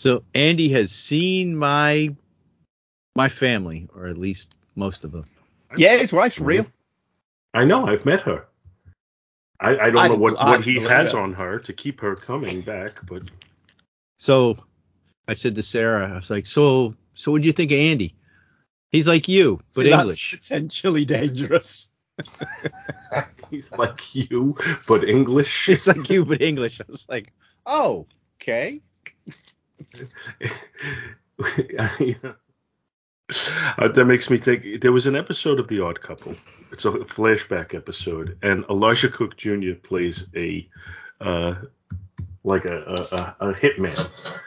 So Andy has seen my my family, or at least most of them. Yeah, his wife's real. I know. I've met her. I, I don't I know what, I what he believe has it. on her to keep her coming back, but So I said to Sarah, I was like, so so what do you think of Andy? He's like you, but See, that's English. potentially dangerous. he's like you, but English. He's like you, but English. I was like, oh, okay. Uh, that makes me think. There was an episode of The Odd Couple. It's a flashback episode, and Elisha Cook Jr. plays a uh, like a, a, a hitman,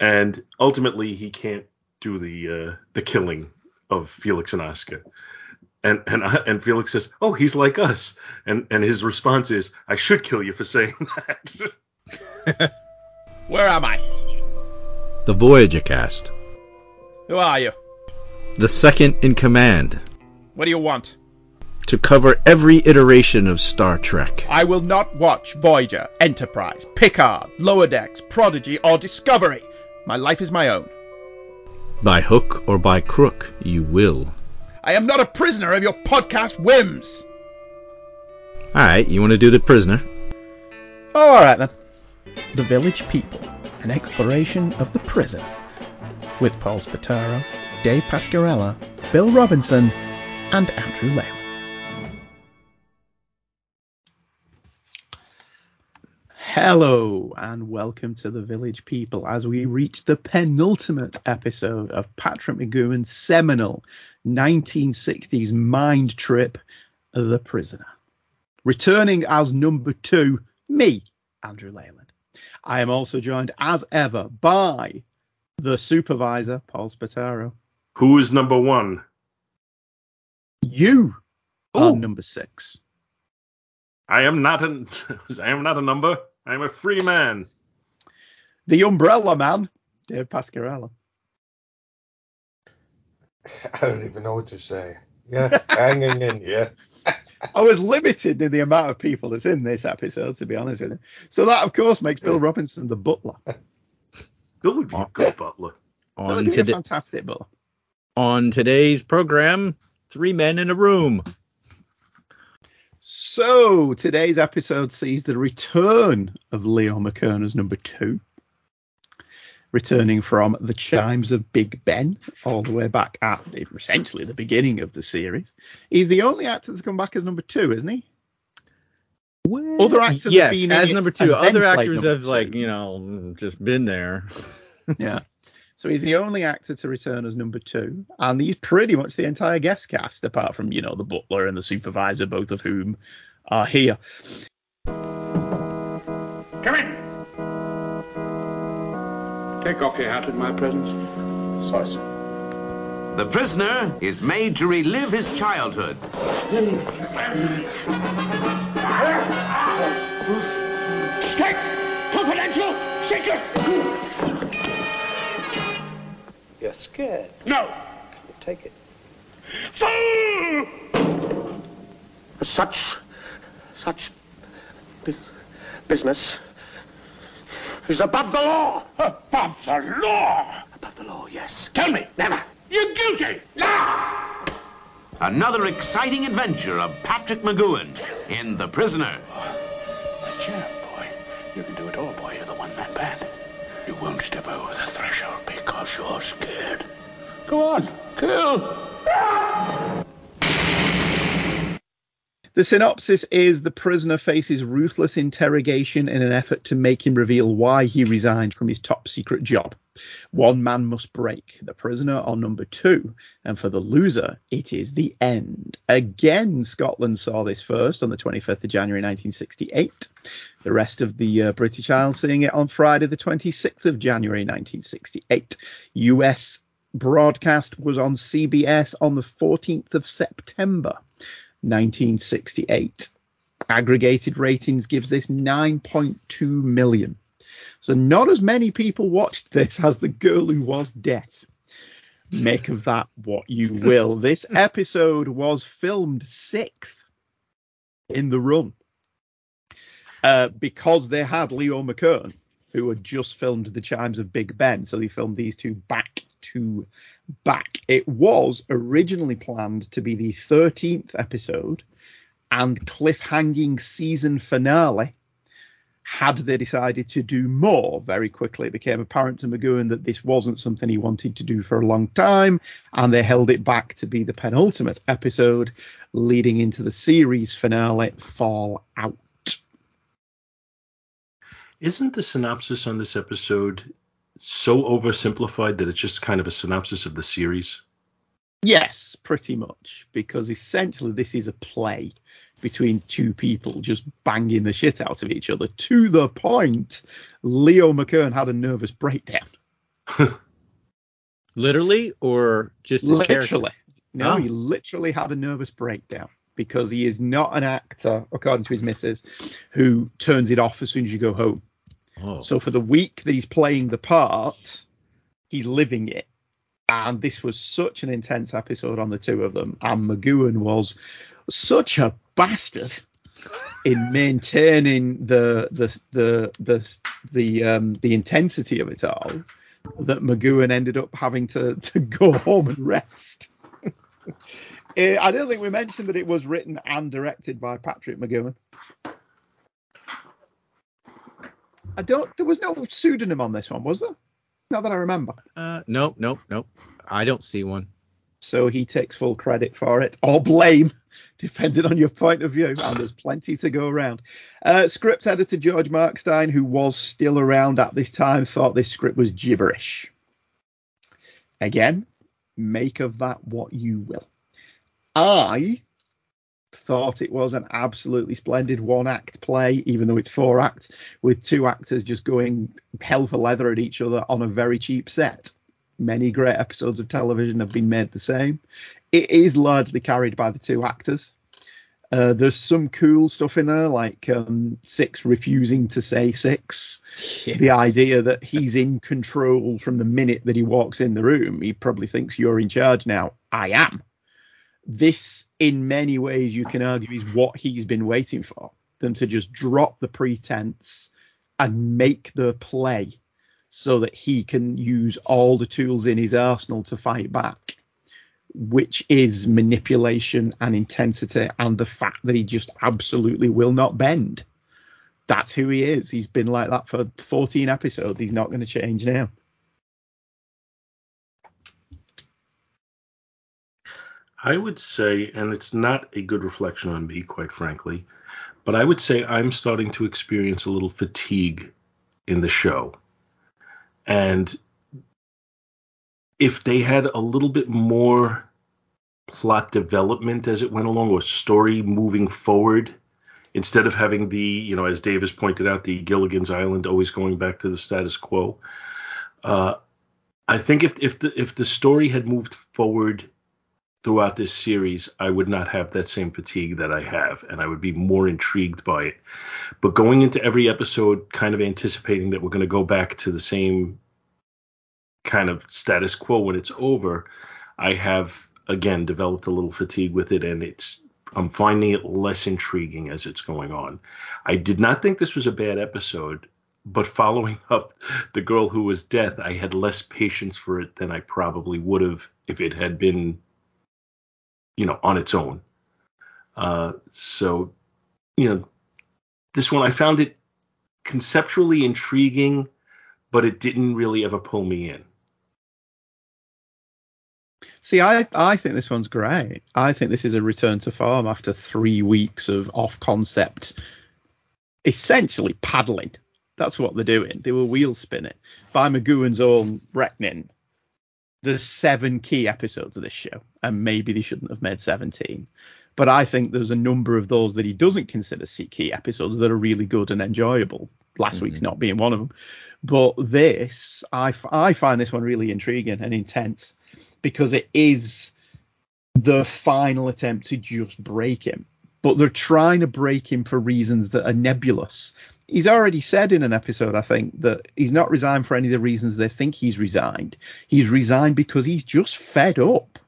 and ultimately he can't do the uh, the killing of Felix and Oscar. And and I- and Felix says, "Oh, he's like us," and and his response is, "I should kill you for saying that." Where am I? The Voyager cast. Who are you? The second in command What do you want? to cover every iteration of Star Trek. I will not watch Voyager, Enterprise, Picard, Lower Decks, Prodigy, or Discovery. My life is my own. By hook or by crook, you will. I am not a prisoner of your podcast whims. Alright, you want to do the prisoner? Oh, all right then. The Village People, an exploration of the prison, with Paul Spataro, Dave Pascarella, Bill Robinson, and Andrew Lehman. Hello and welcome to the Village People as we reach the penultimate episode of Patrick McGoohan's seminal 1960s mind trip, The Prisoner. Returning as number two, me, Andrew Leyland. I am also joined as ever by the supervisor, Paul Spataro. Who is number one? You are Ooh. number six. I am not an I am not a number. I am a free man. The Umbrella Man, Dave Pascarella. I don't even know what to say. Yeah, hanging in. Yeah. I was limited in the amount of people that's in this episode, to be honest with you. So that, of course, makes Bill Robinson the butler. Bill would be a good butler. Bill On, would be a today- fantastic butler. on today's program, three men in a room. So today's episode sees the return of Leo McKern as number two, returning from the chimes of Big Ben all the way back at the, essentially the beginning of the series. He's the only actor that's come back as number two, isn't he? Well, Other actors have yes, been as number two. Other actors number have like you know just been there. Yeah. So he's the only actor to return as number two, and he's pretty much the entire guest cast, apart from you know the butler and the supervisor, both of whom are here. Come in. Take off your hat in my presence. Sorry, sir. The prisoner is made to relive his childhood. Straight! Confidential! Secret! You're scared. No! You take it. Fool! Such. such. business is above the law. Above the law? Above the law, yes. Tell me. Never. You're guilty. No! Another exciting adventure of Patrick McGoohan in The Prisoner. Champ, boy. You can do it all, boy. You're the one-man band. You won't step over the threshold because you're scared. Go on. Kill. The synopsis is the prisoner faces ruthless interrogation in an effort to make him reveal why he resigned from his top secret job. One man must break, the prisoner or number two, and for the loser, it is the end. Again, Scotland saw this first on the 25th of January 1968. The rest of the uh, British Isles seeing it on Friday, the 26th of January 1968. US broadcast was on CBS on the 14th of September. 1968. Aggregated ratings gives this 9.2 million. So not as many people watched this as The Girl Who Was Death. Make of that what you will. this episode was filmed sixth in the run uh, because they had Leo McKern, who had just filmed The Chimes of Big Ben. So they filmed these two back to back. It was originally planned to be the 13th episode and cliffhanging season finale. Had they decided to do more very quickly, it became apparent to McGoohan that this wasn't something he wanted to do for a long time, and they held it back to be the penultimate episode, leading into the series finale, Fallout. Isn't the synopsis on this episode so oversimplified that it's just kind of a synopsis of the series? Yes, pretty much, because essentially this is a play between two people just banging the shit out of each other to the point Leo McKern had a nervous breakdown. Literally or just his character? literally. No, Oh. he literally had a nervous breakdown because he is not an actor, according to his missus, who turns it off as soon as you go home. Oh. So for the week that he's playing the part, he's living it. And this was such an intense episode on the two of them. And McGoohan was such a bastard in maintaining the the the the the um the intensity of it all that McGoohan ended up having to to go home and rest. Eh, I don't think we mentioned that it was written and directed by Patrick McGoohan. I don't. There was no pseudonym on this one, was there? Not that I remember. Uh, nope, nope, nope. I don't see one. So he takes full credit for it, or blame, depending on your point of view. And there's plenty to go around. Uh, script editor George Markstein, who was still around at this time, thought this script was gibberish. Again, make of that what you will. I thought it was an absolutely splendid one act play, even though it's four acts, with two actors just going hell for leather at each other on a very cheap set. Many great episodes of television have been made the same. It is largely carried by the two actors. Uh, there's some cool stuff in there, like um, Six refusing to say Six. The idea that he's in control from the minute that he walks in the room. He probably thinks you're in charge now. I am this in many ways you can argue is what he's been waiting for them to just drop the pretense and make the play so that he can use all the tools in his arsenal to fight back which is manipulation and intensity and the fact that he just absolutely will not bend. That's who he is. He's been like that for 14 episodes. He's not going to change now I would say, and it's not a good reflection on me, quite frankly, but I would say I'm starting to experience a little fatigue in the show. And if they had a little bit more plot development as it went along or story moving forward, instead of having the, you know, as davis pointed out, the Gilligan's Island always going back to the status quo. Uh, I think if if the if the story had moved forward throughout this series, I would not have that same fatigue that I have, and I would be more intrigued by it. But going into every episode, kind of anticipating that we're going to go back to the same kind of status quo when it's over, I have again developed a little fatigue with it, and it's I'm finding it less intriguing as it's going on. I did not think this was a bad episode, but following up the girl who was death, I had less patience for it than I probably would have if it had been you know, on its own. Uh, so, you know, this one I found it conceptually intriguing, but it didn't really ever pull me in. See, I I think this one's great. I think this is a return to form after three weeks of off concept, essentially paddling. That's what they're doing. They were wheel spinning. By McGoohan's own reckoning, there's seven key episodes of this show, and maybe they shouldn't have made 17. But I think there's a number of those that he doesn't consider key episodes that are really good and enjoyable. Last week's mm-hmm. not being one of them. But this, I, I find this one really intriguing and intense because it is the final attempt to just break him. But they're trying to break him for reasons that are nebulous. He's already said in an episode, I think, that he's not resigned for any of the reasons they think he's resigned. He's resigned because he's just fed up.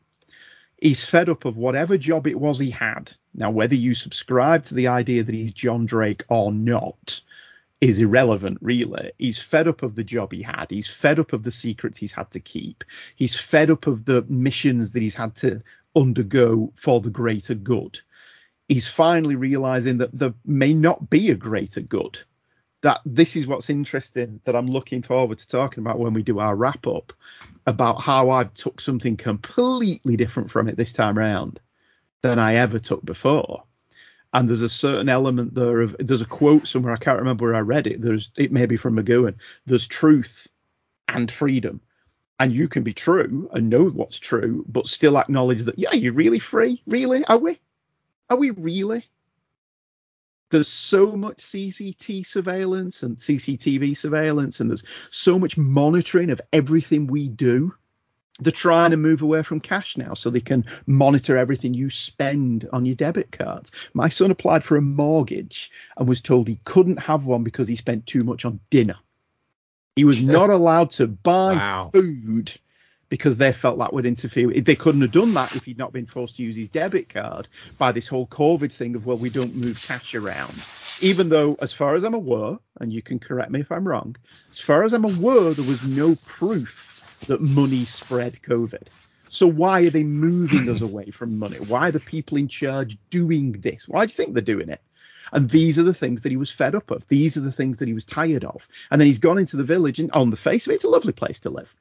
He's fed up of whatever job it was he had. Now, whether you subscribe to the idea that he's John Drake or not, is irrelevant, really. He's fed up of the job he had. He's fed up of the secrets he's had to keep. He's fed up of the missions that he's had to undergo for the greater good. He's finally realizing that there may not be a greater good. That this is what's interesting that I'm looking forward to talking about when we do our wrap up about how I've took something completely different from it this time around than I ever took before and there's a certain element there of there's a quote somewhere I can't remember where I read it. There's it may be from McGoohan. There's truth and freedom, and you can be true and know what's true, but still acknowledge that yeah, you're really free. Really, are we? Are we really? There's so much CCT surveillance and CCTV surveillance, and there's so much monitoring of everything we do they're trying to move away from cash now so they can monitor everything you spend on your debit cards. My son applied for a mortgage and was told he couldn't have one because he spent too much on dinner. He was not allowed to buy Wow. food because they felt that would interfere. They couldn't have done that if he'd not been forced to use his debit card by this whole COVID thing of, well, we don't move cash around. Even though, as far as I'm aware, and you can correct me if I'm wrong, as far as I'm aware, there was no proof that money spread COVID. So why are they moving us away from money? Why are the people in charge doing this? Why do you think they're doing it? And these are the things that he was fed up of. These are the things that he was tired of. And then he's gone into the village, and on the face of it, it's a lovely place to live.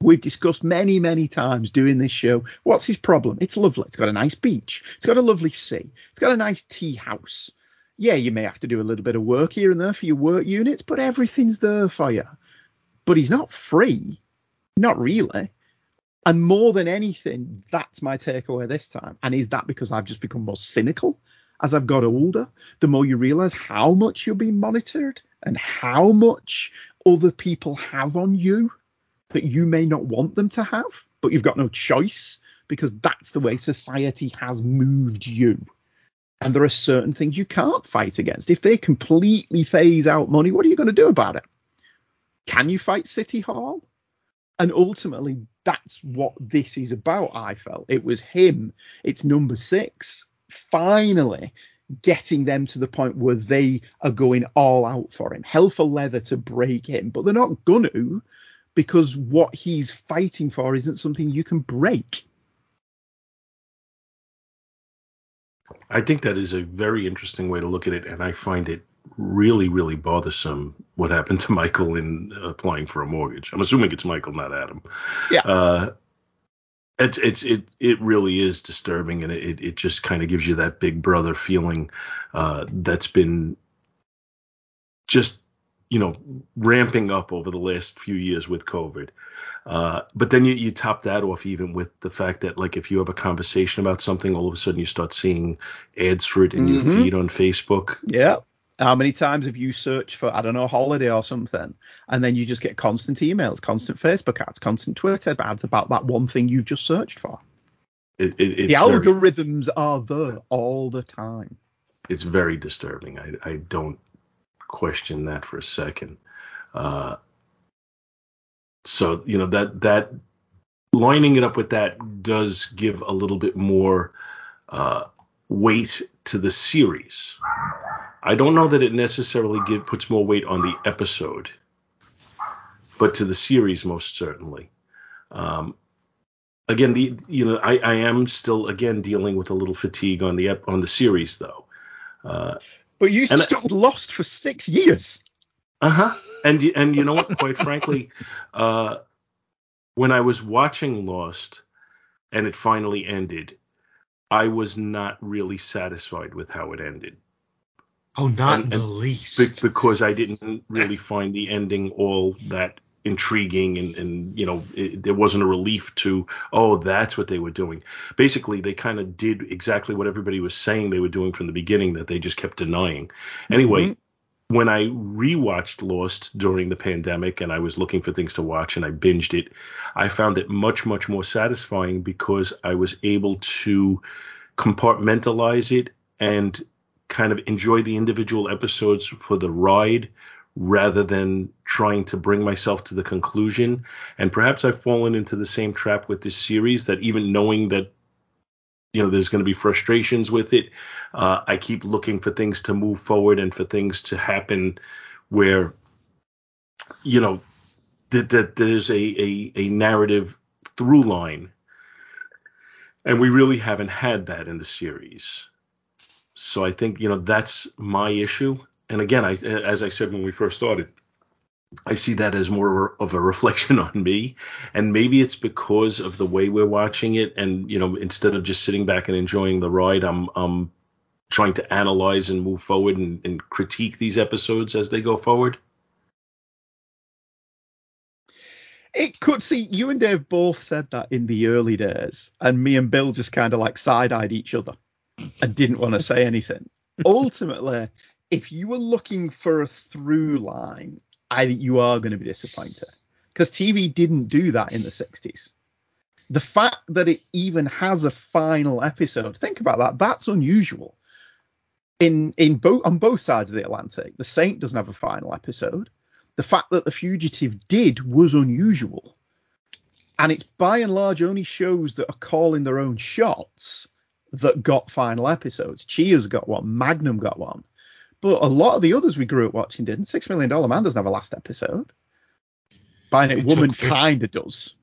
We've discussed many, many times doing this show. What's his problem? It's lovely. It's got a nice beach. It's got a lovely sea. It's got a nice tea house. Yeah, you may have to do a little bit of work here and there for your work units, but everything's there for you. But he's not free. Not really. And more than anything, that's my takeaway this time. And is that because I've just become more cynical as I've got older? The more you realize how much you're being monitored and how much other people have on you that you may not want them to have, but you've got no choice because that's the way society has moved you. And there are certain things you can't fight against. If they completely phase out money, what are you going to do about it? Can you fight City Hall? And ultimately, that's what this is about. I felt it was him. It's number six finally getting them to the point where they are going all out for him, hell for leather to break him, but they're not gonna because what he's fighting for isn't something you can break. I think that is a very interesting way to look at it, and I find it really, really bothersome what happened to Michael in applying for a mortgage. I'm assuming it's Michael, not Adam. Yeah. Uh, it's it's it it really is disturbing, and it it just kind of gives you that big brother feeling uh, that's been just you know ramping up over the last few years with COVID. Uh, but then you, you top that off even with the fact that like if you have a conversation about something, all of a sudden you start seeing ads for it in Mhm. your feed on Facebook. Yeah. How many times have you searched for, I don't know, holiday or something, and then you just get constant emails, constant Facebook ads, constant Twitter ads about that one thing you've just searched for? It, it, it's the very, algorithms are there all the time. it's very disturbing. I I don't question that for a second. Uh, so you know that that lining it up with that does give a little bit more uh, weight to the series. I don't know that it necessarily give, puts more weight on the episode, but to the series most certainly. Um, again, the you know I, I am still again dealing with a little fatigue on the on the series though. Uh But you And I- stopped Lost for six years. Uh huh. And and you know what? Quite frankly, uh, when I was watching Lost and it finally ended, I was not really satisfied with how it ended. Oh, not in the least. Be- because I didn't really find the ending all that intriguing and, and you know it, there wasn't a relief to oh that's what they were doing basically they kind of did exactly what everybody was saying they were doing from the beginning that they just kept denying anyway Mhm. when i rewatched lost during the pandemic and i was looking for things to watch and i binged it i found it much much more satisfying because i was able to compartmentalize it and kind of enjoy the individual episodes for the ride rather than trying to bring myself to the conclusion. And perhaps I've fallen into the same trap with this series that even knowing that you know there's going to be frustrations with it, uh, I keep looking for things to move forward and for things to happen where you know that, that there's a, a a narrative through line, and we really haven't had that in the series. So I think you know that's my issue. And again, I as I said when we first started, I see that as more of a reflection on me, and maybe it's because of the way we're watching it, and you know, instead of just sitting back and enjoying the ride, I'm I'm trying to analyze and move forward and, and critique these episodes as they go forward. It could see you and Dave both said that in the early days, and me and Bill just kind of like side eyed each other and didn't want to say anything. Ultimately, if you were looking for a through line, I think you are going to be disappointed because TV didn't do that in the 60s. The fact that it even has a final episode, think about that. That's unusual. In in both on both sides of the Atlantic, The Saint doesn't have a final episode. The fact that The Fugitive did was unusual. And it's by and large only shows that are calling their own shots that got final episodes. Cheers got one, Magnum got one. But a lot of the others we grew up watching didn't. Six Million Dollar Man doesn't have a last episode. Bionic It Woman took kind of does.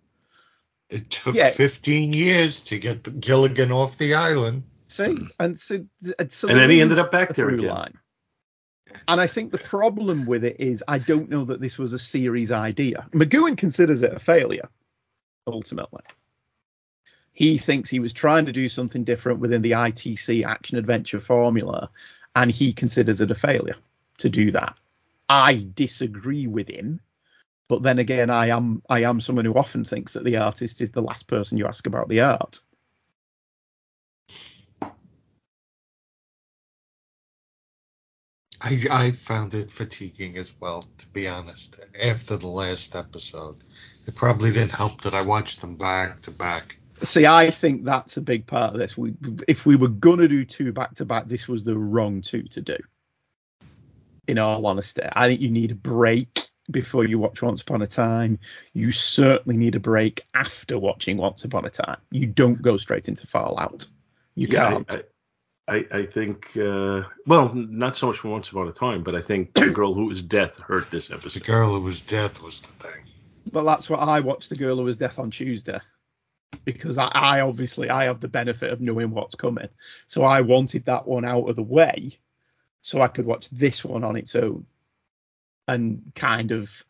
It took Yeah. 15 years to get the Gilligan off the island. See, and so, and, so And then he ended up back a there through again. line. And I think the problem with it is I don't know that this was a series idea. McGoohan considers it a failure, ultimately. He thinks he was trying to do something different within the ITC action adventure formula, and he considers it a failure to do that. I disagree with him, but then again, I am I am someone who often thinks that the artist is the last person you ask about the art. I, I found it fatiguing as well, to be honest. After the last episode, it probably didn't help that I watched them back to back. See, I think that's a big part of this. We, if we were gonna do two back to back, this was the wrong two to do. In all honesty, I think you need a break before you watch Once Upon a Time. You certainly need a break after watching Once Upon a Time. You don't go straight into Fallout. You Yeah, can't. I, I, I think, uh, well, not so much for Once Upon a Time, but I think the girl who was death hurt this episode. The girl who was death was the thing. But that's what I watched The Girl Who Was Death on Tuesday. Because I, I obviously I have the benefit of knowing what's coming. So I wanted that one out of the way so I could watch this one on its own and kind of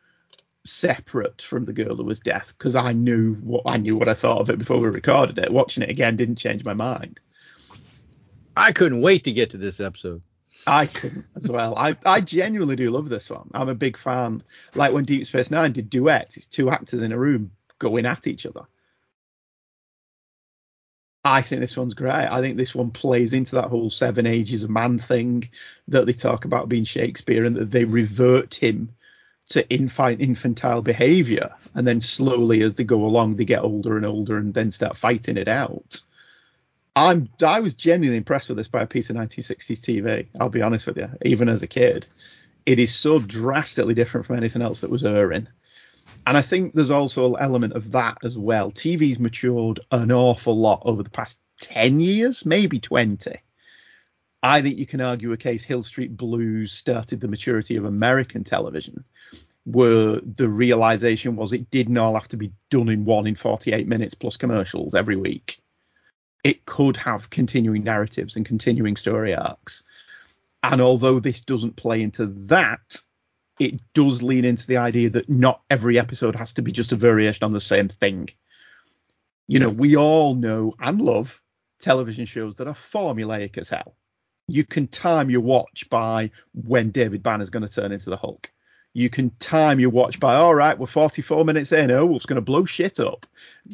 separate from the girl who was death because I knew what I knew what I thought of it before we recorded it. Watching it again didn't change my mind. I couldn't wait to get to this episode. I couldn't as well. I, I genuinely do love this one. I'm a big fan. Like when Deep Space Nine did duets, it's two actors in a room going at each other. I think this one's great. I think this one plays into that whole seven ages of man thing that they talk about being Shakespeare and that they revert him to infi- infantile behavior. And then slowly as they go along, they get older and older and then start fighting it out. I'm I was genuinely impressed with this by a piece of 1960s TV. I'll be honest with you, even as a kid, it is so drastically different from anything else that was airing. And I think there's also an element of that as well. TV's matured an awful lot over the past 10 years, maybe 20. I think you can argue a case Hill Street Blues started the maturity of American television, where the realization was it didn't all have to be done in one in 48 minutes plus commercials every week it could have continuing narratives and continuing story arcs. And although this doesn't play into that, it does lean into the idea that not every episode has to be just a variation on the same thing. You know, we all know and love television shows that are formulaic as hell. You can time your watch by when David Banner's going to turn into the Hulk. You can time your watch by, all right, we're 44 minutes in. Oh, Wolf's going to blow shit up.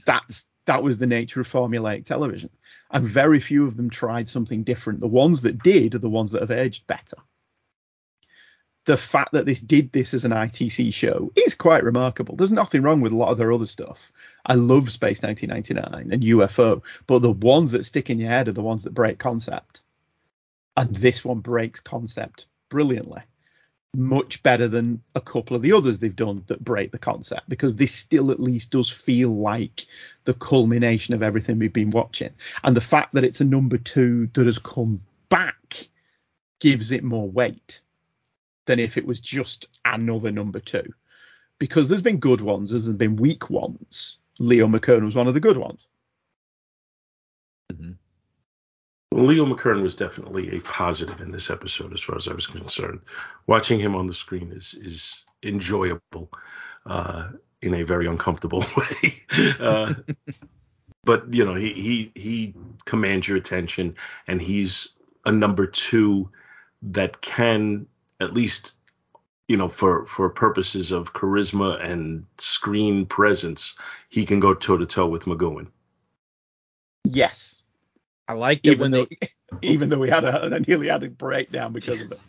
That's that was the nature of formulaic television and very few of them tried something different. The ones that did are the ones that have aged better. The fact that this did this as an ITC show is quite remarkable. There's nothing wrong with a lot of their other stuff. I love Space 1999 and UFO, but the ones that stick in your head are the ones that break concept. And this one breaks concept brilliantly. Much better than a couple of the others they've done that break the concept because this still at least does feel like the culmination of everything we've been watching. And the fact that it's a number two that has come back gives it more weight. Than if it was just another number two. Because there's been good ones, there's been weak ones. Leo McKern was one of the good ones. Mhm. Leo McKern was definitely a positive in this episode, as far as I was concerned. Watching him on the screen is is enjoyable uh, in a very uncomfortable way. uh, but you know, he he he commands your attention, and he's a number two that can at least you know for for purposes of charisma and screen presence he can go toe to toe with mcgoohan Yes. I like that Even when though they, even though we had a, I nearly had a breakdown because of it.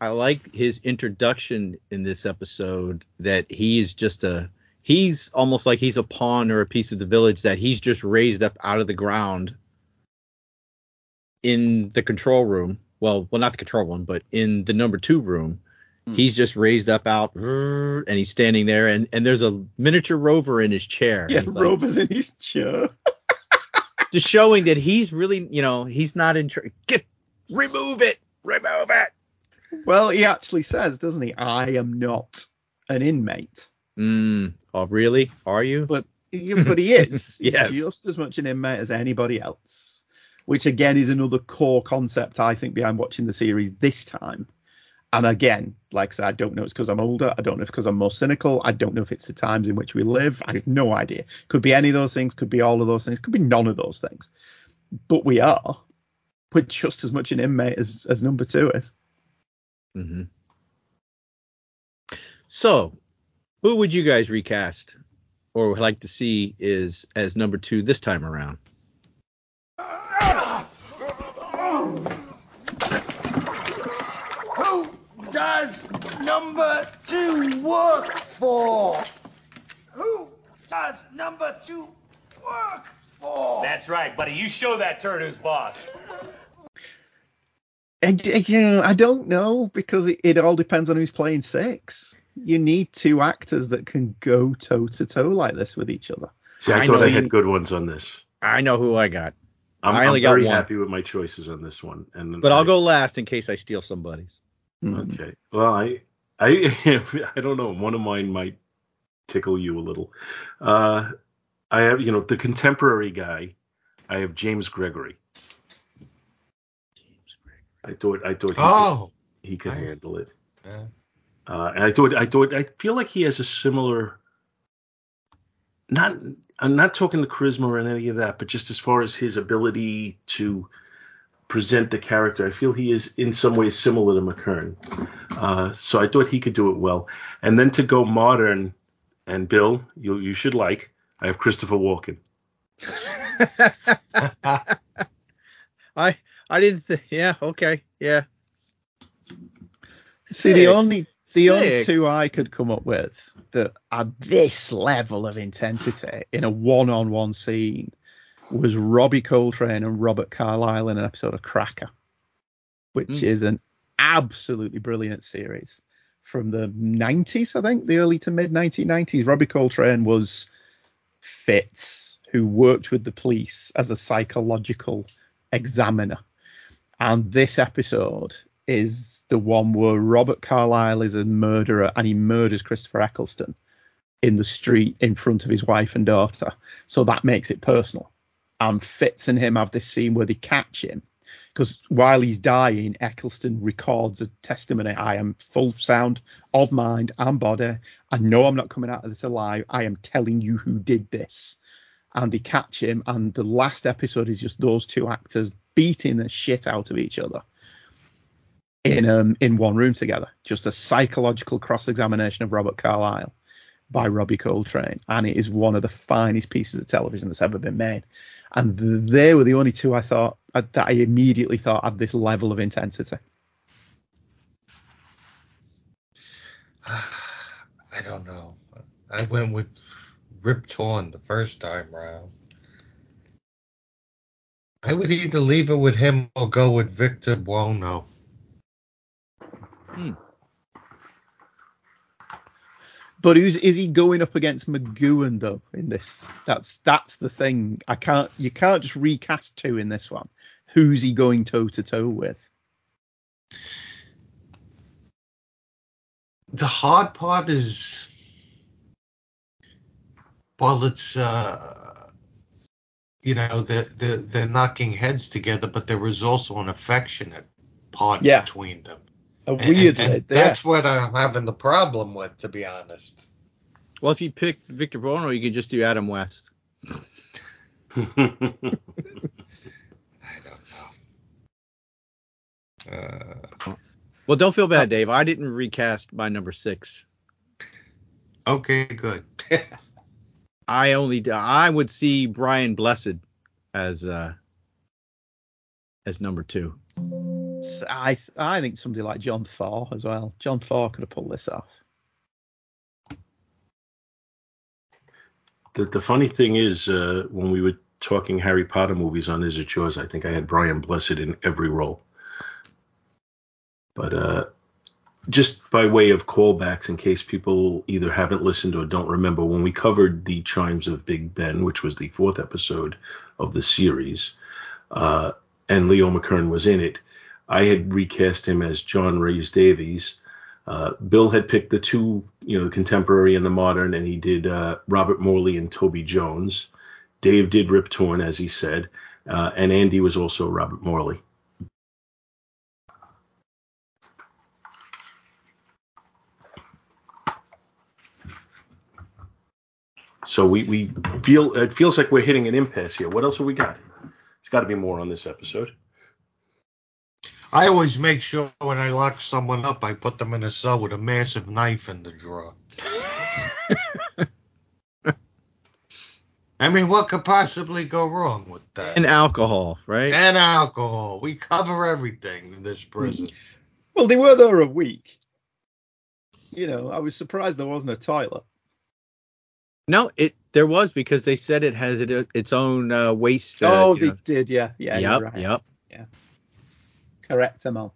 I like his introduction in this episode that he is just a he's almost like he's a pawn or a piece of the village that he's just raised up out of the ground in the control room. Well, well not the control room, but in the number 2 room. Hmm. He's just raised up out and he's standing there and and there's a miniature rover in his chair. Yeah, He's like- Rover's in his chair. just showing that he's really, you know, he's not in get remove it. Remove it. Well, he actually says, doesn't he? I am not an inmate. Mm, oh, really? Are you? But but he is. He's Yes. just as much an inmate as anybody else. Which again is another core concept I think behind watching the series this time. And again, like I said, I don't know it's because I'm older. I don't know if because I'm more cynical. I don't know if it's the times in which we live. I have no idea. Could be any of those things. Could be all of those things. Could be none of those things. But we are. We're just as much an inmate as, as number two is. Mm-hmm. So, who would you guys recast or would like to see is as number two this time around? Who does number two work for? Who does number two work for? That's right, buddy. You show that turd who's boss. I, I- you know, I don't know because it, it all depends on who's playing six. You need two actors that can go toe to toe like this with each other. see i, I thought i had good ones on this I know who I got, i'm, I only I'm got very one. happy with my choices on this one and but I'll go last in case I steal somebody's. Okay. Well, I, I, I don't know. One of mine might tickle you a little. Uh, I have, you know, the contemporary guy. I have James Gregory. James Gregory. I thought, I thought he, Oh, could, he could I- handle it. yeah. Uh, and I thought, I thought, I feel like he has a similar. Not, I'm not talking the charisma or any of that, but just as far as his ability to present the character, I feel he is in some ways similar to McKern. Uh, so I thought he could do it well. And then to go modern, and Bill, you you should like. I have Christopher Walken. I I didn't. Th- yeah. Okay. Yeah. See, the only the only two I could come up with that are this level of intensity in a one-on-one scene was Robbie Coltrane and Robert Carlyle in an episode of Cracker, which Mm. is an absolutely brilliant series from the 90s, I think, the early to mid 1990s. Robbie Coltrane was Fitz, who worked with the police as a psychological examiner. And this episode is the one where Robert Carlyle is a murderer and he murders Christopher Eccleston in the street in front of his wife and daughter. So that makes it personal. And Fitz and him have this scene where they catch him because while he's dying, Eccleston records a testimony. I am full sound of mind and body. I know I'm not coming out of this alive. I am telling you who did this. And they catch him, and the last episode is just those two actors beating the shit out of each other in um in one room together. Just a psychological cross examination of Robert Carlyle by Robbie Coltrane, and it is one of the finest pieces of television that's ever been made. And they were the only two I thought uh, that I immediately thought had this level of intensity. I don't know. I went with Rip Torn the first time round. I would either leave it with him or go with Victor Buono. But who's is he going up against McGoohan though in this? That's that's the thing. I can't you can't just recast two in this one. Who's he going toe to toe with? the hard part is while it's uh you know they're, they're they're knocking heads together but there was also an affectionate part Yeah. between them A weird. and, yeah. that's what i'm having the problem with to be honest Well, if you pick Victor Buono, you could just do Adam West. i don't know uh Well, don't feel bad, Dave. I didn't recast my number six. okay good I only I would see Brian Blessed as uh as number two. I I think somebody like John Thaw as well. John Thaw could have pulled this off. The, the funny thing is, uh, when we were talking Harry Potter movies on Is It Yours, I think I had Brian Blessed in every role. But uh, just by way of callbacks, in case people either haven't listened or don't remember, when we covered the Chimes of Big Ben, which was the fourth episode of the series, uh, and Leo McKern was in it, I had recast him as John Rhys Davies. Uh, Bill had picked the two, you know, the contemporary and the modern, and he did uh, Robert Morley and Toby Jones. Dave did Rip Torn, as he said, uh, and Andy was also Robert Morley. So we, we feel it feels like we're hitting an impasse here. What else have we got? There's got to be more on this episode. I always make sure when I lock someone up, I put them in a cell with a massive knife in the drawer. I mean, what could possibly go wrong with that? And alcohol, right? And alcohol. We cover everything in this prison. Well, they were there a week. You know, I was surprised there wasn't a toilet. No, it there was because they said it has it, its own uh, waste. Uh, oh, you they know. did, yeah, yeah. yep, right. yep. Correct, Amal.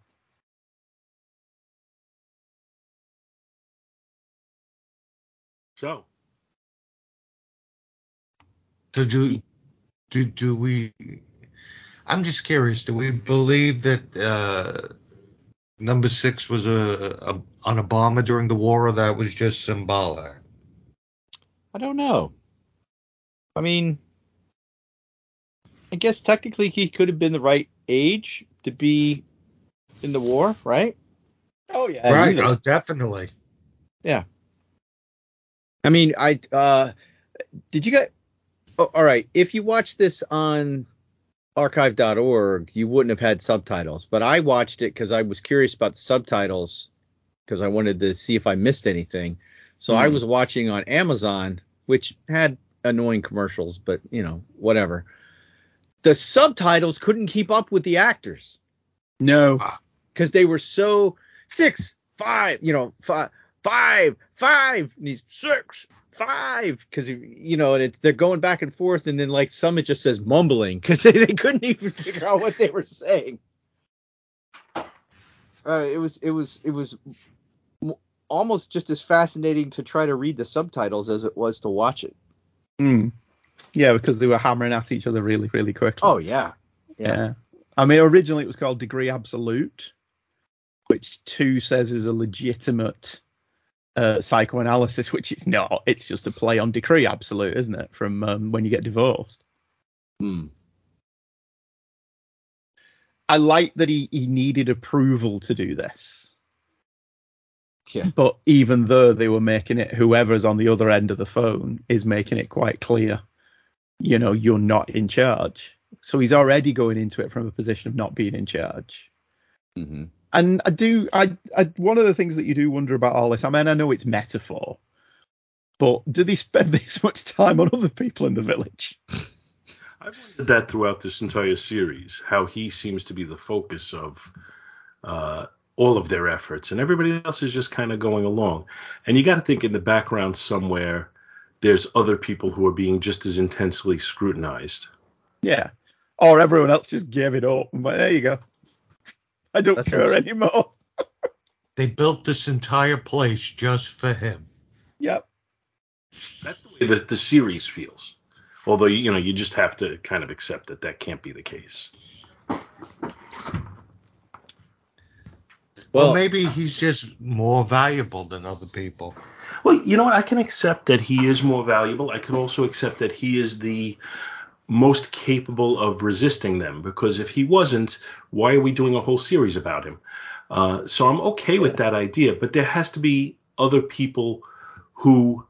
So So do, do do we? I'm just curious. Do we believe that uh, number six was a, a on a bomber during the war, or that was just symbolic? I don't know. I mean, I guess technically he could have been the right age to be in the war, right? Oh yeah, right. easily. Oh, definitely. Yeah. I mean, I uh did you get oh, all right, if you watch this on archive.org, you wouldn't have had subtitles, but I watched it cuz I was curious about the subtitles cuz I wanted to see if I missed anything. So I Hmm. was watching on Amazon, which had annoying commercials, but you know, whatever. The subtitles couldn't keep up with the actors No. because they were so six, five, you know, five, five, five, and he's six, five, because you know, and it's they're going back and forth, and then like some it just says mumbling because they, they couldn't even figure out what they were saying. Uh, it was it was it was almost just as fascinating to try to read the subtitles as it was to watch it. Hmm. Yeah, because they were hammering at each other really, really quickly. Oh yeah, yeah. I mean, originally it was called Degree Absolute, which two says is a legitimate uh, psychoanalysis, which it's not. It's just a play on Decree Absolute, isn't it? From um, when you get divorced. Hmm. I like that he, he needed approval to do this. Yeah. But even though they were making it, whoever's on the other end of the phone is making it quite clear, you know, you're not in charge. So he's already going into it from a position of not being in charge. Mm-hmm. And I do, I, I, one of the things that you do wonder about all this, I mean, I know it's metaphor, but do they spend this much time on other people in the village? I've wondered that throughout this entire series, how he seems to be the focus of uh, all of their efforts, and everybody else is just kind of going along. And you got to think in the background somewhere, there's other people who are being just as intensely scrutinized. Yeah. Or everyone else just gave it up. and went, there you go. I don't That's care what I'm- anymore. They built this entire place just for him. Yep. That's the way that the series feels. Although you know, you just have to kind of accept that that can't be the case. Well, Well, maybe he's just more valuable than other people. Well, you know what? I can accept that he is more valuable. I can also accept that he is the most capable of resisting them because if he wasn't, why are we doing a whole series about him? Uh, so I'm okay with that idea, but there has to be other people who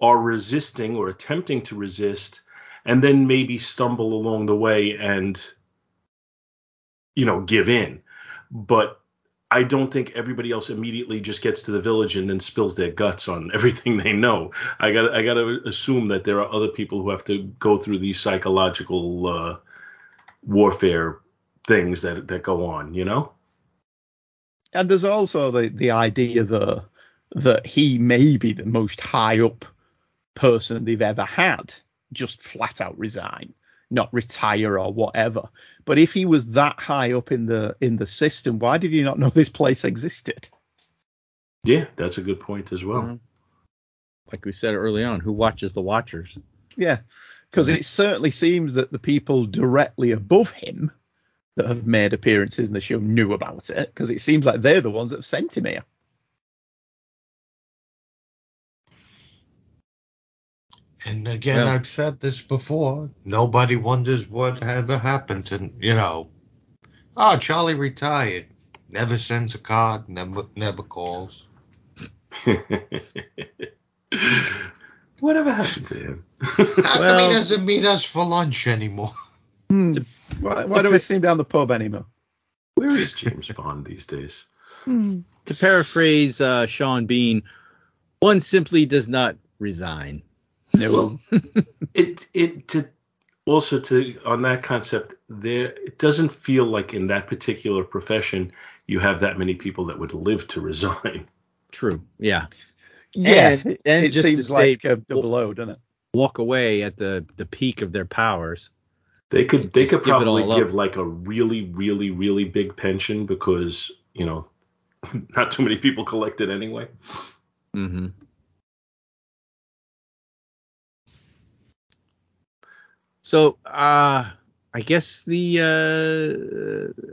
are resisting or attempting to resist and then maybe stumble along the way and you know give in but I don't think everybody else immediately just gets to the village and then spills their guts on everything they know. I got I got to assume that there are other people who have to go through these psychological uh, warfare things that that go on. You know? And there's also the the idea that that he may be the most high up person they've ever had, just flat out resign, not retire or whatever. But if he was that high up in the in the system, why did he not know this place existed? Yeah, that's a good point as well. Mhm. like we said early on, who watches the Watchers? Yeah, because it certainly seems that the people directly above him that have made appearances in the show knew about it, because it seems like they're the ones that have sent him here. And again, Well- I've said this before. Nobody wonders what ever happened to you know. Oh, Charlie retired. Never sends a card. Never never calls. Whatever happened to him? How come Well- he doesn't meet us for lunch anymore? Hmm. Why, why don't we see him down the pub anymore? Where is James Bond these days? Hmm. To paraphrase uh, Sean Bean, one simply does not resign. No. it it to also to on that concept there it doesn't feel like in that particular profession you have that many people that would live to resign True. Yeah. Yeah, And- it, and it just seems like a double O, doesn't it? Walk away at the the peak of their powers. they could they could probably all up. give like a really really really big pension because you know not too many people collect it anyway Mm-hmm. So, uh, I guess the uh,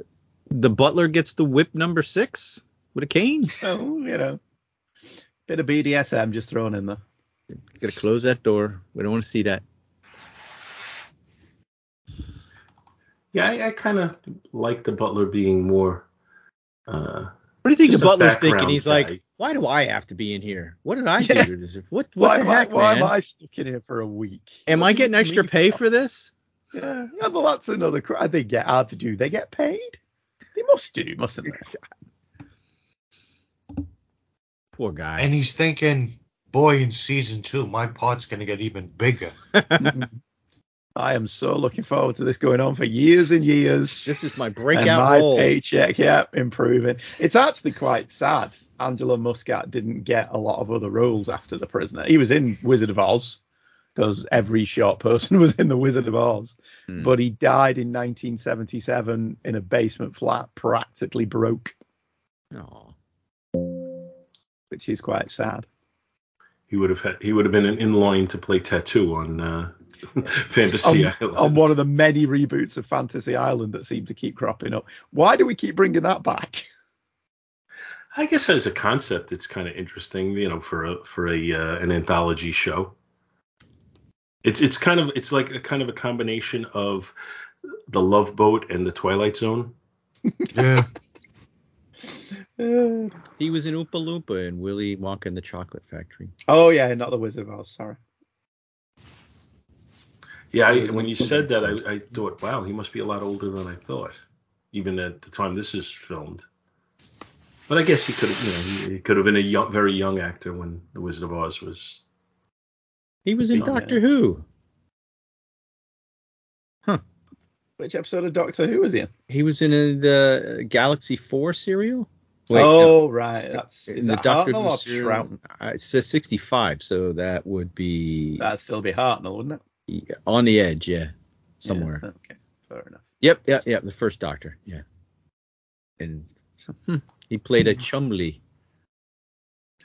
the butler gets the whip number six with a cane. Oh, you know, bit of BDSM just thrown in there. Gotta close that door. We don't want to see that. yeah i, I kind of like the butler being more uh What do you think Just the butler's thinking? He's guy. like, why do I have to be in here? What did I Yeah. do? to deserve- What, what Why, the am I, heck, why man? am I stuck in here for a week? Am What I getting extra pay for? for this? Yeah, yeah, well, that's another. cr- They get hard to do. They get paid. They must do, mustn't they? Poor guy. And he's thinking, boy, in season two, my part's gonna get even bigger. I am so looking forward to this going on for years and years. this is my breakout and my role. paycheck, yeah, improving. It's actually quite sad. Angelo Muscat didn't get a lot of other roles after The Prisoner. He was in Wizard of Oz because every short person was in The Wizard of Oz, Hmm. but he died in 1977 in a basement flat, practically broke, Aw. which is quite sad. he would have had, he would have been in line to play tattoo on uh fantasy on, island on one of the many reboots of Fantasy Island that seem to keep cropping up. Why do we keep bringing that back? I guess as a concept, it's kind of interesting, you know, for a for a uh, an anthology show. It's it's kind of it's like a kind of a combination of the Love Boat and the Twilight Zone. Yeah. He was in Oompa Loompa and Willy Wonka and the Chocolate Factory. Oh yeah, not the Wizard of Oz. Sorry. Yeah, I, when you said that, I, I thought, wow, he must be a lot older than I thought, even at the time this is filmed. But I guess he could have, you know, he, he could have been a young, very young actor when The Wizard of Oz was. He was in Doctor yeah. Who. Huh. Which episode of Doctor Who was he in? He was in a, the Galaxy 4 serial. Wait, oh right, that's no. is in the Doctor Hartnell Who serial. Troughton? Uh, It says 65, so that would be That'd still be Hartnell, wouldn't it? On the edge, yeah, somewhere. Yeah, okay, fair enough. Yep, yep, yep. The first Doctor, yeah. And so, hmm, he played a Chumbley,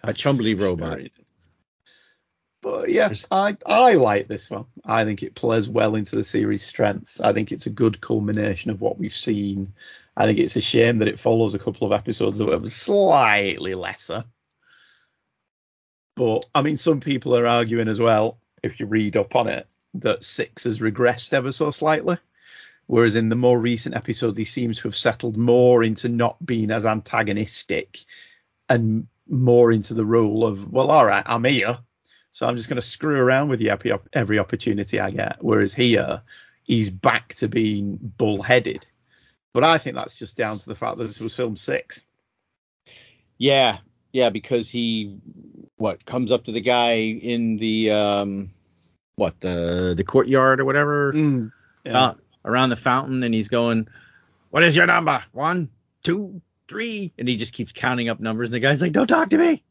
a Chumbley robot. Sure. But yes, I I like this one. I think it plays well into the series' strengths. I think it's a good culmination of what we've seen I think it's a shame that it follows a couple of episodes that were slightly lesser. But I mean, some people are arguing as well, if you read up on it, that six has regressed ever so slightly. Whereas in the more recent episodes, he seems to have settled more into not being as antagonistic and more into the role of, well, all right, I'm here, so I'm just going to screw around with you every, every opportunity I get. Whereas here, he's back to being bullheaded. But I think that's just down to the fact that this was film six. Yeah, yeah, because he what comes up to the guy in the um what the the courtyard or whatever Mm, yeah. uh, around the fountain, and he's going, "What is your number? One, two, three," and he just keeps counting up numbers, and the guy's like, "Don't talk to me,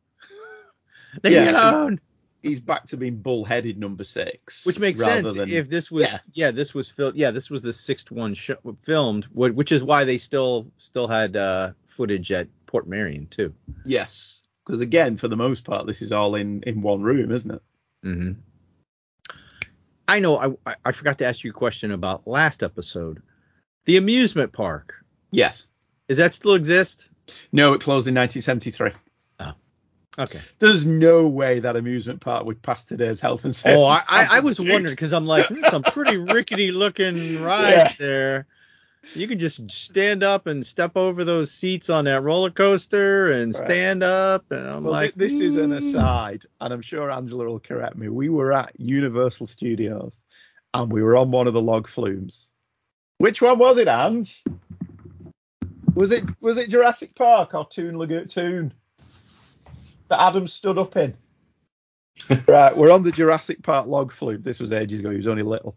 leave me alone." He's back to being bullheaded number six. Which makes sense than- if this was Yeah. yeah. this was filmed yeah this was the sixth one sh- filmed which is why they still still had uh footage at Portmeirion too. Yes, because again, for the most part, this is all in in one room, isn't it? Mm-hmm. I know. I- I forgot to ask you a question about last episode. The amusement park Yes. does that still exist? No, it closed in 1973. Oh. Okay. There's no way that amusement park would pass today's health and safety. Oh, I, I, I was wondering because I'm like, "Hmm, some pretty rickety looking ride Yeah. there. You can just stand up and step over those seats on that roller coaster and Right. stand up, and I'm Well, like, thi- this is an "Hmm." aside, and I'm sure Angela will correct me. We were at Universal Studios, and we were on one of the log flumes. Which one was it, Ange? Was it was it Jurassic Park or Toon Lagoon that Adam stood up in? right, we're on the Jurassic Park log flume. This was ages ago. He was only little,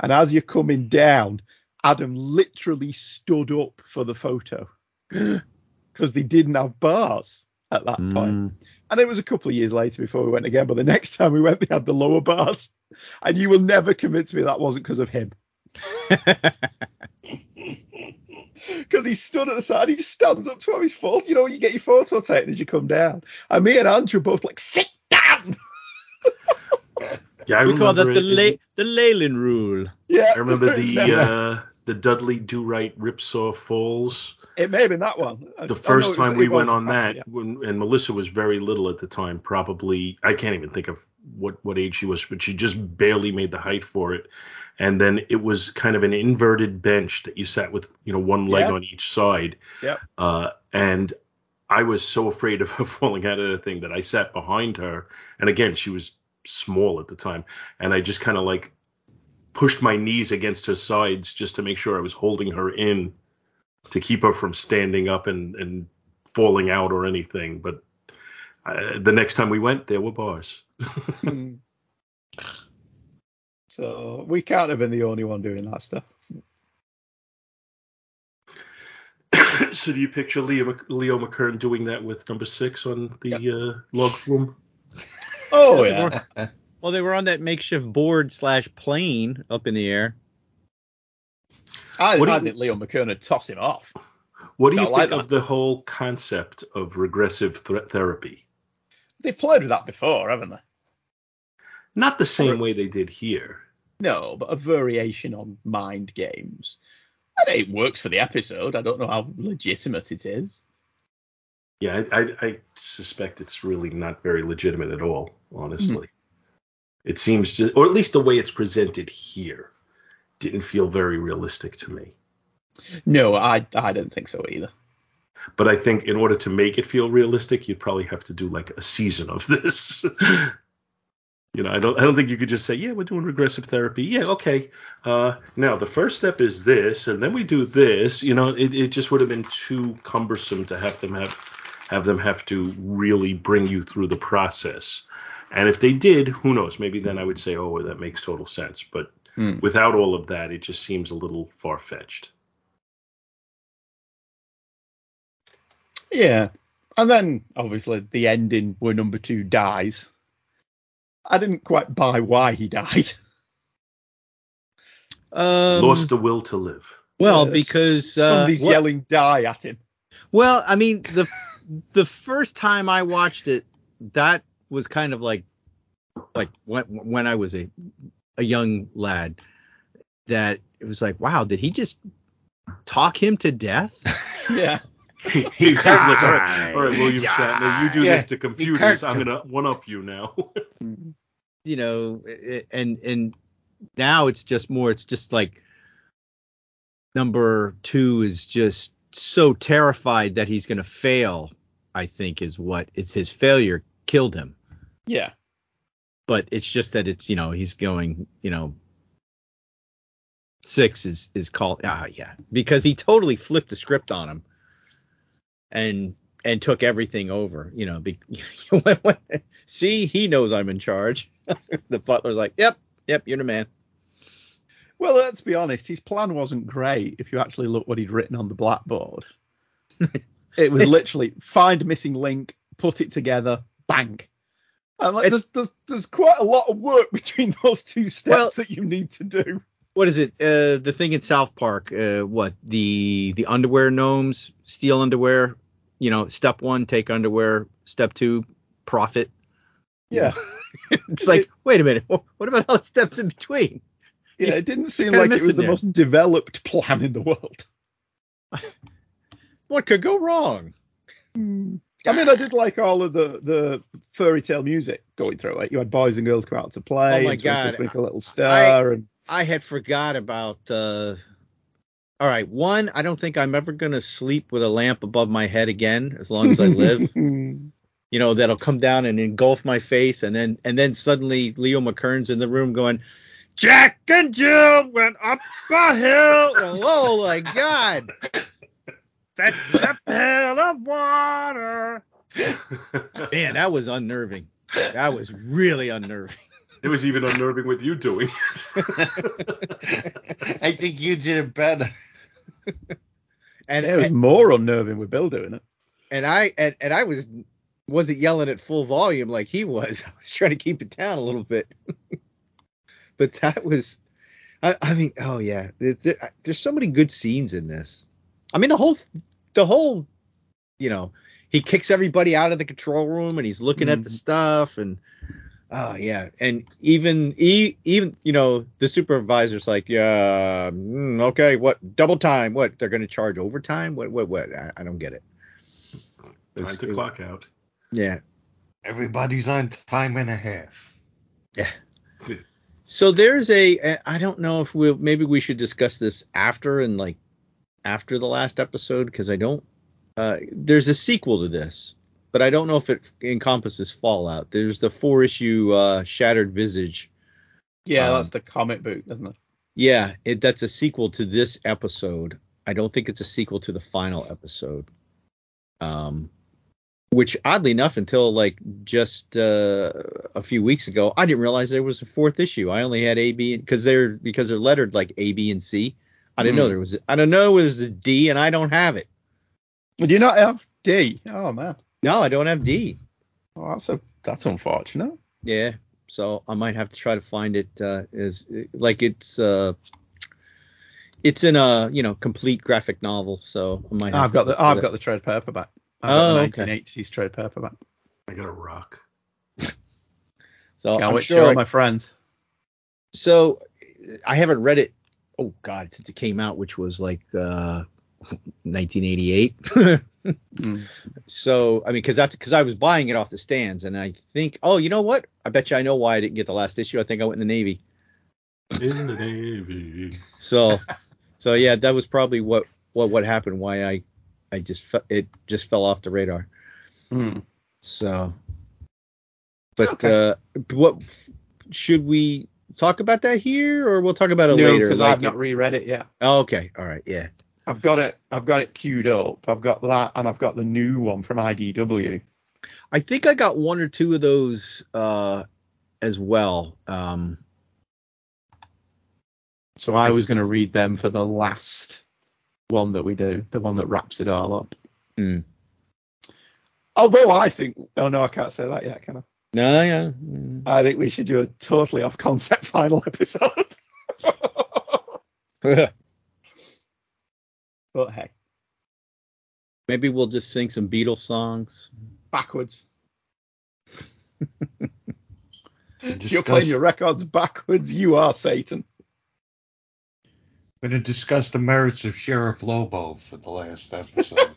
and as you're coming down, Adam literally stood up for the photo because they didn't have bars at that point. Mm. And it was a couple of years later before we went again. But the next time we went, they had the lower bars. And you will never convince me that wasn't because of him. Because he stood at the side, he just stands up to have his phone. You know, you get your photo taken as you come down. And me and Andrew both like, sit down. Yeah, I we call that the it- the Leyland rule. Yeah. I remember the uh, the Dudley Do Right Ripsaw Falls. It may have been that one. I- The first was- time we went on that, yeah. when, and Melissa was very little at the time, probably I can't even think of what what age she was, but she just barely made the height for it. And then it was kind of an inverted bench that you sat with, you know, one leg Yeah. on each side. Yep. Uh, and I was so afraid of her falling out of the thing that I sat behind her. And again, she was small at the time, and I just kind of like pushed my knees against her sides just to make sure I was holding her in to keep her from standing up and, and falling out or anything. But uh, the next time we went, there were bars. Hmm. so we can't have been the only one doing that stuff. so do you picture Leo, Mc- Leo McKern doing that with number six on the uh, log flume? Oh, yeah. were- well, they were on that makeshift board slash plane up in the air. I, What do I you- think Leo McKern would toss him off. What do you I think like of the whole concept of regressive threat therapy? They've played with that before, haven't they? Not the same way they did here. No, but a variation on mind games. I think it works for the episode. I don't know how legitimate it is. Yeah, I, I, I suspect it's really not very legitimate at all, honestly. Hmm. It seems just, or at least the way it's presented here, didn't feel very realistic to me. No, I I don't think so either. But I think in order to make it feel realistic, you'd probably have to do like a season of this. you know, I don't I don't think you could just say, yeah, we're doing regressive therapy. Yeah, okay. Uh, now the first step is this, and then we do this. You know, it, it just would have been too cumbersome to have them have have them have to really bring you through the process. And if they did, who knows? Maybe then I would say, oh, that makes total sense. But Hmm. without all of that, it just seems a little far fetched. Yeah. And then obviously the ending where number two dies. I didn't quite buy why he died. Um, Lost the will to live. well, because uh, somebody's what- yelling die at him. Well, I mean, the the first time I watched it, that was kind of like like when when I was a a young lad. That it was like, wow, did he just talk him to death. Yeah. he, he was like, all right, all right, William Shatner, you do Yeah, this to he computers. I'm gonna one up you now. Mm-hmm. you know, i- and and now it's just more. It's just like number two is just so terrified that he's going to fail. I think is what it's his failure killed him. Yeah. But it's just that it's you know he's going you know six is is called ah yeah because he totally flipped the script on him and and took everything over you know be, see he knows I'm in charge the butler's like yep yep you're the man Well, let's be honest. His plan wasn't great. If you actually look what he'd written on the blackboard, it was literally find missing link, put it together, bang. And like, there's, there's there's quite a lot of work between those two steps Well- that you need to do. what is it? Uh the thing in South Park uh what? The the underwear gnomes steal underwear? You know step one take underwear. Step two profit. Yeah. it's like wait a minute. What about all the steps in between? Yeah, it didn't seem like it was the there. most developed plan in the world. what could go wrong I mean, I did like all of the the fairy tale music going through it. You had boys and girls come out to play. Oh my and Twinkle, God. Twinkle Little Star, and I had forgot about uh all right one I don't think I'm ever gonna sleep with a lamp above my head again as long as I live you know that'll come down and engulf my face and then and then suddenly Leo McKern's in the room going Jack and Jill went up a hill oh my god fetch a pail of water man that was unnerving that was really unnerving it was even unnerving with you doing. It. I think you did it better. and it was and, more unnerving with Bill doing it. and I and, and I was wasn't yelling at full volume like he was I was trying to keep it down a little bit but that was I, I mean oh yeah there, there- there's so many good scenes in this I mean the whole the whole you know he kicks everybody out of the control room and he's looking at the stuff and oh yeah. And even e, even you know the supervisor's like yeah mm, okay what double time what they're going to charge overtime? What what what? I, I don't get it. Time It's- to it- clock out. yeah. Everybody's on time and a half. Yeah. So there's a I don't know if we'll maybe we should discuss this after and like after the last episode because I don't uh there's a sequel to this but I don't know if it encompasses Fallout. There's the four issue uh Shattered Visage. Yeah, Um, that's the comic book, isn't it? Yeah, it that's a sequel to this episode. I don't think it's a sequel to the final episode. Um which oddly enough until like just uh, a few weeks ago i didn't realize there was a fourth issue i only had a b because they're because they're lettered like a b and c i didn't know Hmm. there was a, i don't know there was a d and i don't have it Do you not have D? Oh man, no i don't have d oh, that's a that's unfortunate. yeah so i might have to try to find it uh as like it's uh it's in a you know complete graphic novel so i might have I've got the I've look got the trade paperback. I've Oh, got the 1980s trade paperback. I got a rock. so Can't I'm wait to sure show my friends. so I haven't read it. Oh God, since it came out, which was like uh, 1988. Mm. So I mean, because that's because I was buying it off the stands, and I think, oh, you know what? I bet you I know why I didn't get the last issue. I think I went in the Navy. In the Navy. So, so yeah, that was probably what what what happened. Why I I just fe- it just fell off the radar. Mm. So, but Okay. uh, what should we talk about that here, or we'll talk about it No, later? because like I've not reread it yet. Oh, okay, all right, yeah. I've got it. I've got it queued up. I've got that, and I've got the new one from IDW. I think I got one or two of those uh, as well. Um, So I was going to read them for the last one that we do, the one that wraps it all up. Hmm. Although I think, oh no, I can't say that yet, can I? No, yeah. mm. I think we should do a totally off concept final episode. but hey, Maybe we'll just sing some Beatles songs. backwards. Discuss, You're playing your records backwards. You are Satan. We're going to discuss the merits of Sheriff Lobo for the last episode.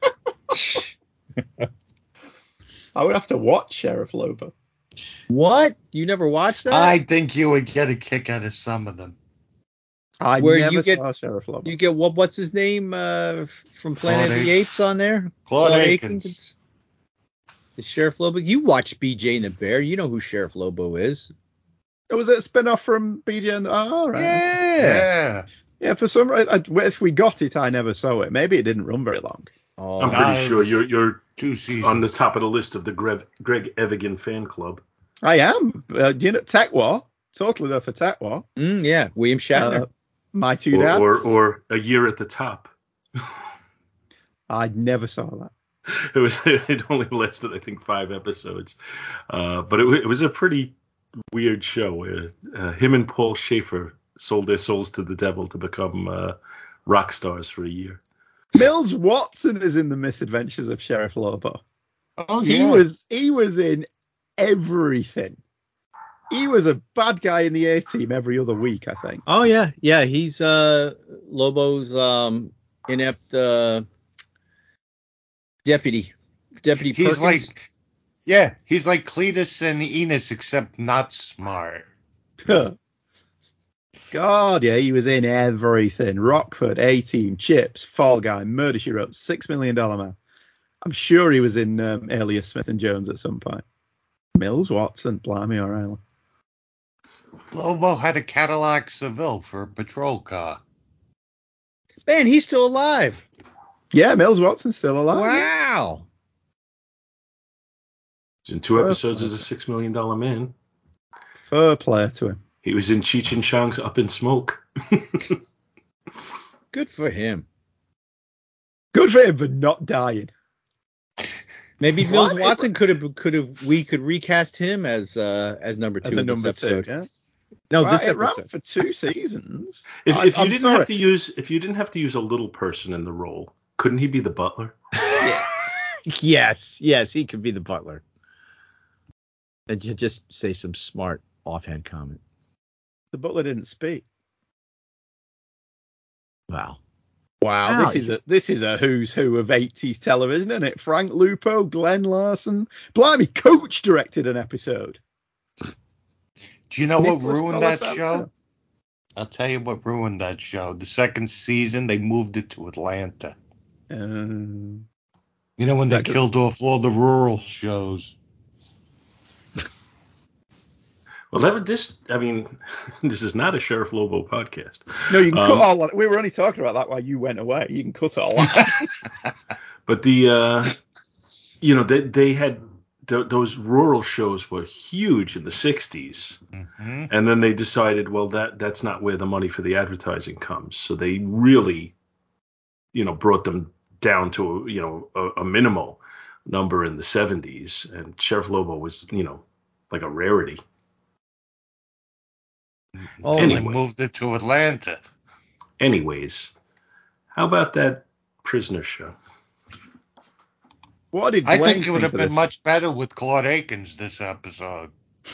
I would have to watch Sheriff Lobo. What? You never watched that? I think you would get a kick out of some of them. I Where never you get- saw Sheriff Lobo. You get what? What's his name uh, from Planet Claude of the Apes on there? Claude Akins. The Sheriff Lobo. You watch BJ and the Bear. You know who Sheriff Lobo is. Oh, was it a spin off from BJ and oh, all right. Yeah. Yeah. Yeah, for some reason, if we got it, I never saw it. Maybe it didn't run very long. Oh, I'm pretty Nice. sure you're you're Two seasons. on the top of the list of the Greg, Greg Evigan fan club. I am. Uh, do you know TekWar? Totally there for TekWar. mm, yeah. William Shatner. Uh, my two Or, dads. or or a year at the top. I never saw that. It was it only lasted I think five episodes, uh, but it, it was a pretty weird show where uh, him and Paul Shaffer sold their souls to the devil to become uh, rock stars for a year. Mills Watson is in the Misadventures of Sheriff Lobo. Oh, He yeah. was he was in everything. He was a bad guy in the A team every other week, I think. Oh yeah, yeah. He's uh Lobo's um inept uh deputy. Deputy He's Perkins. like, yeah, he's like Cletus and Enos, except not smart. God, yeah, he was in everything. Rockford, A Team, Chips, Fall Guy, Murder She Wrote, Six Million Dollar Man. I'm sure he was in um, Alias Smith and Jones at some point. Mills Watson, blimey, O'Reilly. Lobo had a Cadillac Seville for a patrol car. Man, he's still alive. Yeah, Mills Watson's still alive. Wow. He's in two Fair episodes play. as a six million dollar man. Fair play to him. He was in Cheech and Chong's Up in Smoke. Good for him. Good for him for not dying. Maybe Mills What? Watson could have could have we could recast him as uh as number two As a in this number two. episode. Yeah. No, Well, this it ran for two seasons. If, I- if you I'm didn't sorry. have to use if you didn't have to use a little person in the role, couldn't he be the butler? yes, yes, he could be the butler. And you just say some smart offhand comment. The butler didn't speak. Wow. Wow, Wow, this is a this is a who's who of 80s television, isn't it? Frank Lupo, Glen Larson. Blimey, Coach directed an episode. Do you know what ruined that Colasanto. show? I'll tell you what ruined that show. The second season, they moved it to Atlanta. Um, You know when they That killed off all the rural shows. Well, that this I mean, this is not a Sheriff Lobo podcast. no, you can Um, cut all that. We were only talking about that while you went away. You can cut all that. But the uh, you know they they had th- those rural shows were huge in the 60s Mm-hmm. and then they decided well that that's not where the money for the advertising comes so they really you know brought them down to you know a, a minimal number in the 70s and sheriff lobo was you know like a rarity Oh, they Anyway. moved it to Atlanta. anyways how about that prisoner show what did I think it would have been this? much better with Claude Akins this episode.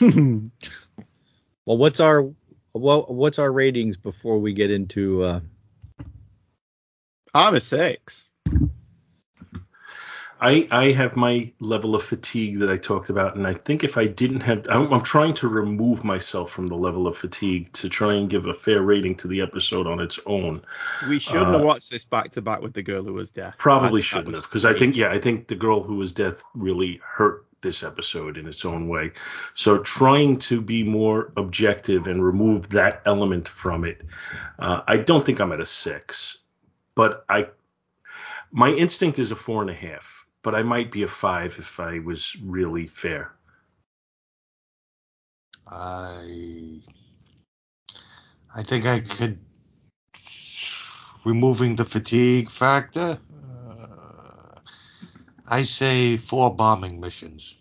Well, what's our what, what's our ratings before we get into uh I'm a six. I, I have my level of fatigue that I talked about, and I think if I didn't have, I'm, I'm trying to remove myself from the level of fatigue to try and give a fair rating to the episode on its own. We shouldn't Uh, have watched this back to back with the girl who was deaf. Probably shouldn't have, because I think, yeah, I think the girl who was deaf really hurt this episode in its own way. So trying to be more objective and remove that element from it, uh, I don't think I'm at a six, but I, my instinct is a four and a half, but I might be a five if I was really fair. I I think I could removing the fatigue factor. Uh, I say four bombing missions.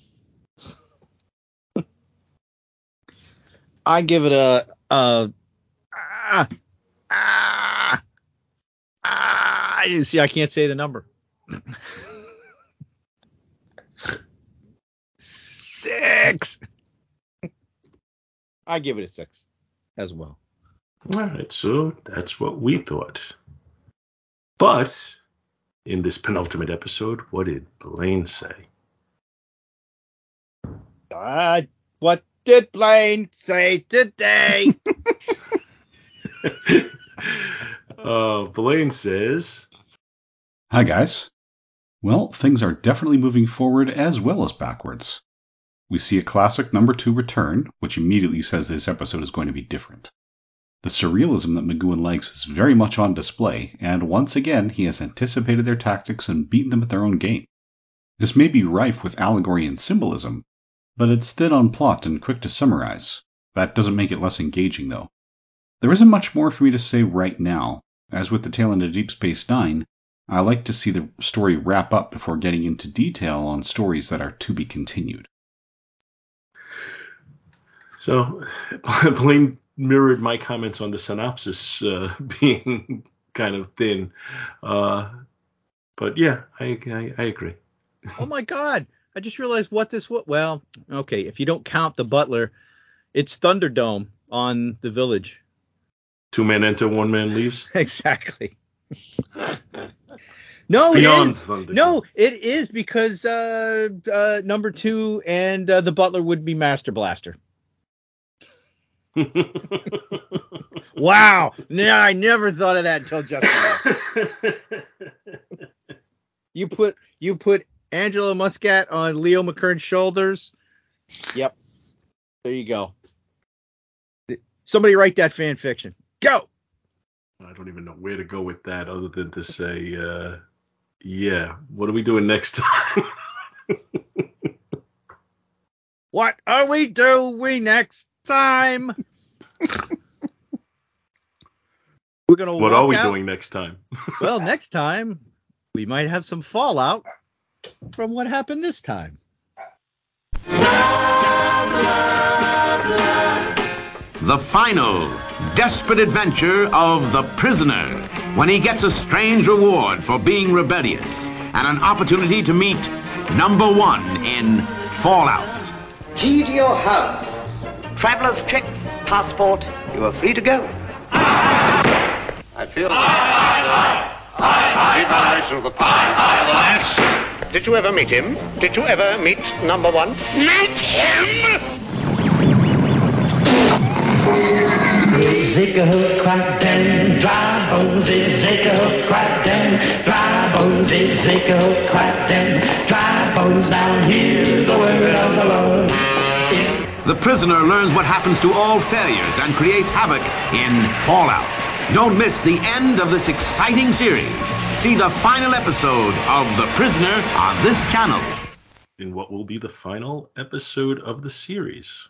I give it a uh ah ah ah see I can't say the number. Six. I give it a six as well. All right, so that's what we thought. But in this penultimate episode, what did Blaine say? Uh, what did Blaine say today? uh, Blaine says, Hi, guys. Well, things are definitely moving forward as well as backwards. We see a classic number two return, which immediately says this episode is going to be different. The surrealism that McGoohan likes is very much on display, and once again he has anticipated their tactics and beaten them at their own game. This may be rife with allegory and symbolism, but it's thin on plot and quick to summarize. That doesn't make it less engaging, though. There isn't much more for me to say right now. As with the Tale of Deep Space Nine, I like to see the story wrap up before getting into detail on stories that are to be continued. So, Blaine mirrored my comments on the synopsis uh, being kind of thin. Uh, but yeah, I, I, I agree. oh my God. I just realized what this was. Well, okay, if you don't count the butler, it's Thunderdome on the village. Two men enter, one man leaves. exactly. no, Beyond it is. Thunderdome. No, it is because uh, uh, number two and uh, the butler would be Master Blaster. wow. No, I never thought of that until just now. you put you put Angelo Muscat on Leo McKern's shoulders. Yep. There you go. Somebody write that fan fiction. Go. I don't even know where to go with that other than to say, uh, yeah, what are we doing next time? What are we doing next time? We're gonna. what are we out- doing next time? well, next time we might have some fallout from what happened this time. The final desperate adventure of the prisoner when he gets a strange reward for being rebellious and an opportunity to meet number one in Fallout. Key to your house. Traveler's checks, passport. You are free to go. I feel revalidation of the pie. Nevertheless, did you ever meet him? Did you ever meet number one? Meet him? Zika crack den, dry bones is Zika crack den, dry bones is Zika crack den, dry bones down here, the word of the Lord. The prisoner learns what happens to all failures and creates havoc in Fallout. Don't miss the end of this exciting series. See the final episode of The Prisoner on this channel. In what will be the final episode of the series?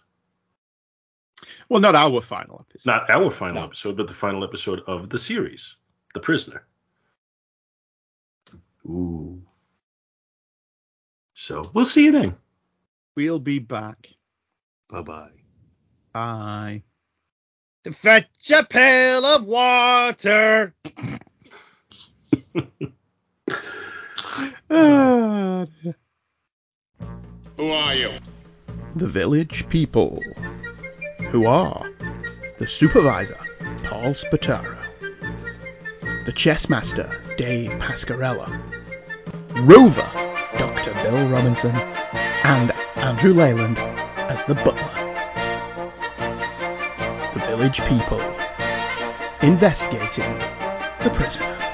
Well, not our final episode. Not our final episode, but the final episode of the series, The Prisoner. Ooh. So we'll see you then. We'll be back. Bye bye. Bye. To fetch a pail of water. Who are you? The village people. Who are the supervisor, Paul Spataro, the chess master, Dave Pascarella, Rover, Dr. Bill Robinson, and Andrew Leyland as the butler. The village people investigating the prisoner.